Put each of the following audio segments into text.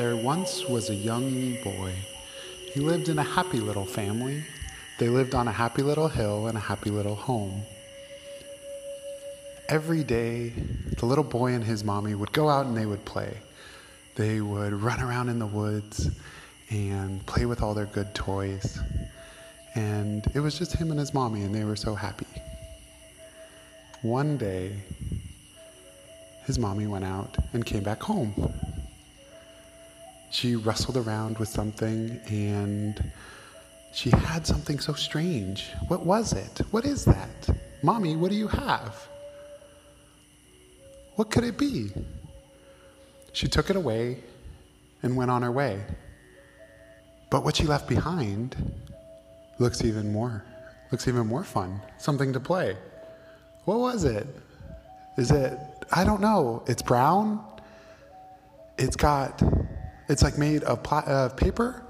There once was a young boy. He lived in a happy little family. They lived on a happy little hill in a happy little home. Every day, the little boy and his mommy would go out and they would play. They would run around in the woods and play with all their good toys. And it was just him and his mommy, and they were so happy. One day, his mommy went out and came back home. She rustled around with something and she had something so strange. What was it? What is that? Mommy, what do you have? What could it be? She took it away and went on her way. But what she left behind looks even more looks even more fun. Something to play. What was it? Is it I don't know. It's brown. It's got it's like made of pla- uh, paper.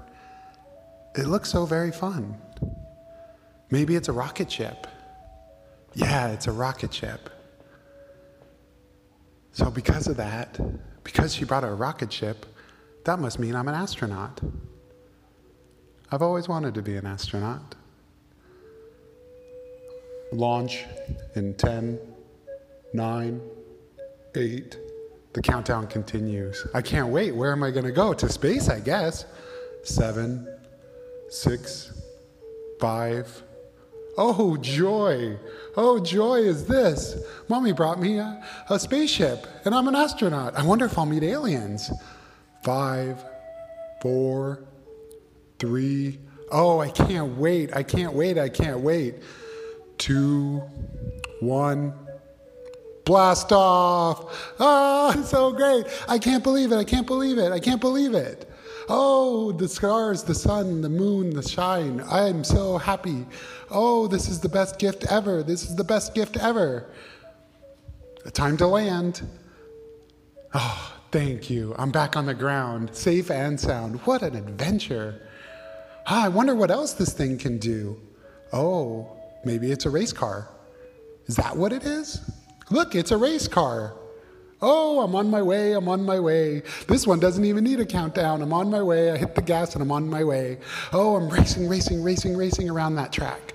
It looks so very fun. Maybe it's a rocket ship. Yeah, it's a rocket ship. So, because of that, because she brought a rocket ship, that must mean I'm an astronaut. I've always wanted to be an astronaut. Launch in 10, 9, 8. The countdown continues. I can't wait. Where am I going to go? To space, I guess. 7, 6, 5. Oh, joy. Oh, joy is this. Mommy brought me a, a spaceship, and I'm an astronaut. I wonder if I'll meet aliens. Five, four, three. Oh, I can't wait. I can't wait. I can't wait. Two, one. Blast off. Ah, so great. I can't believe it. I can't believe it. I can't believe it. Oh, the stars, the sun, the moon, the shine. I am so happy. Oh, this is the best gift ever. This is the best gift ever. Time to land. Oh, thank you. I'm back on the ground, safe and sound. What an adventure. Ah, I wonder what else this thing can do. Oh, maybe it's a race car. Is that what it is? Look, it's a race car. Oh, I'm on my way, I'm on my way. This one doesn't even need a countdown. I'm on my way, I hit the gas and I'm on my way. Oh, I'm racing, racing, racing, racing around that track.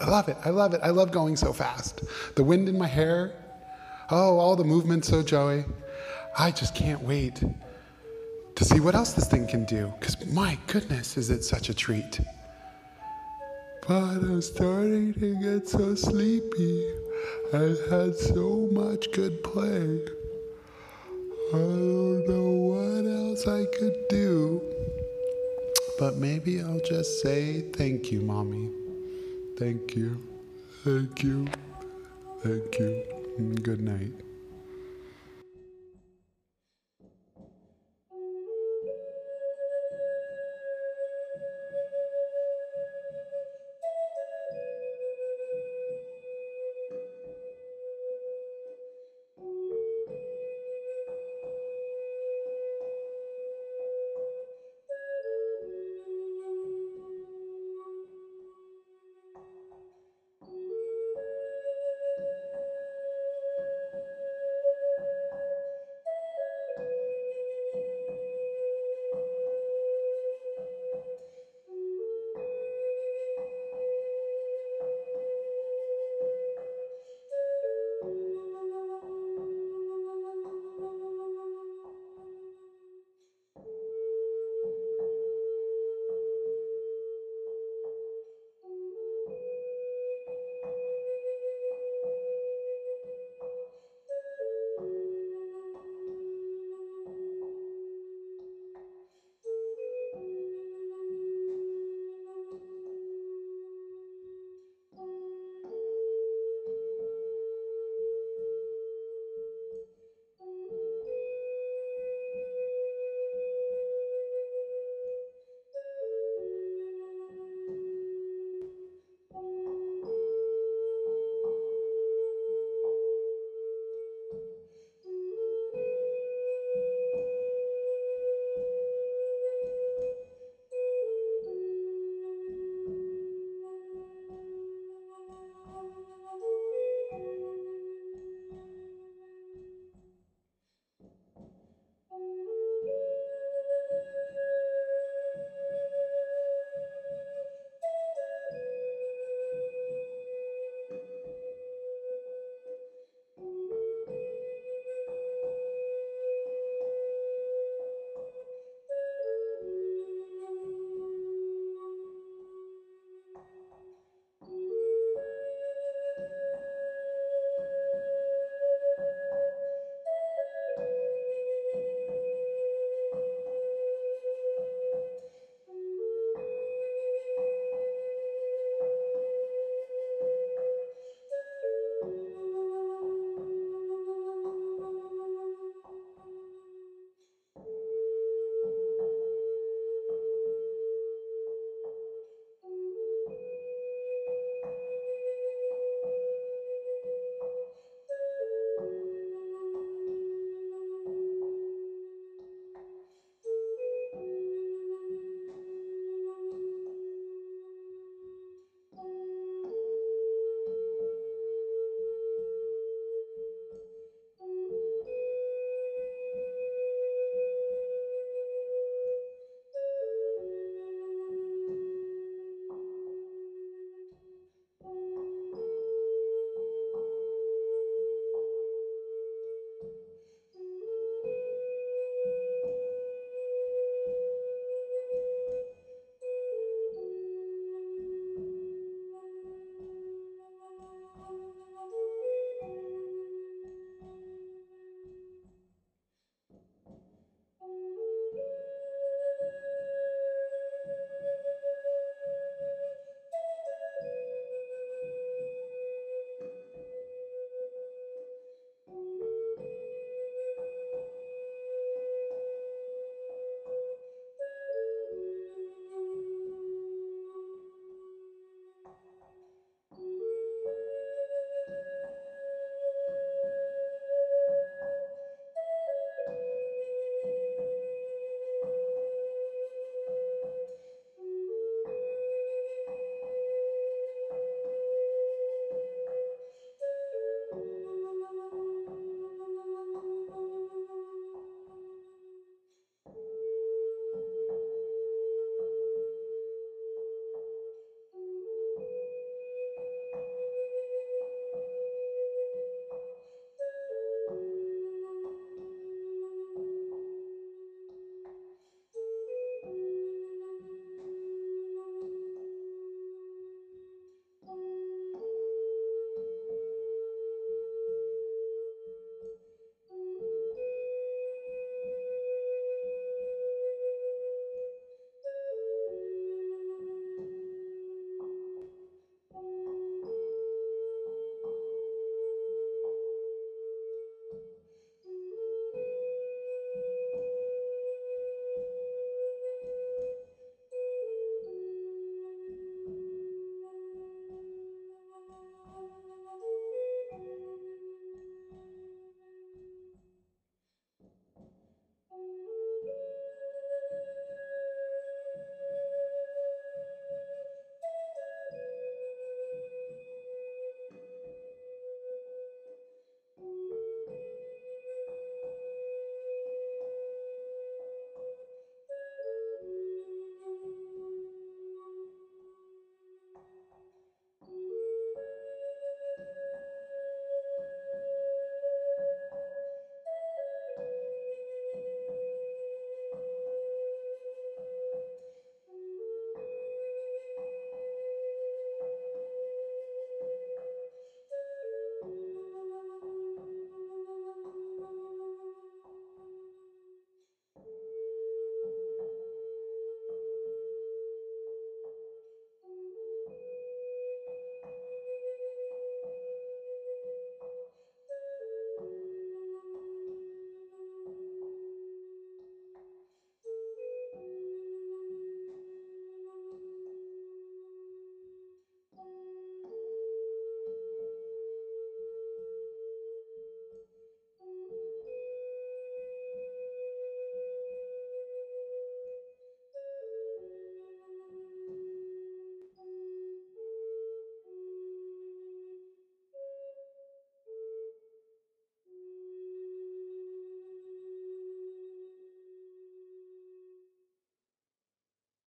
I love it, I love it, I love going so fast. The wind in my hair. Oh, all the movement so joy. I just can't wait to see what else this thing can do. Because my goodness, is it such a treat. But I'm starting to get so sleepy. I've had so much good play. I don't know what else I could do. But maybe I'll just say thank you, Mommy. Thank you. Thank you. Thank you. Good night.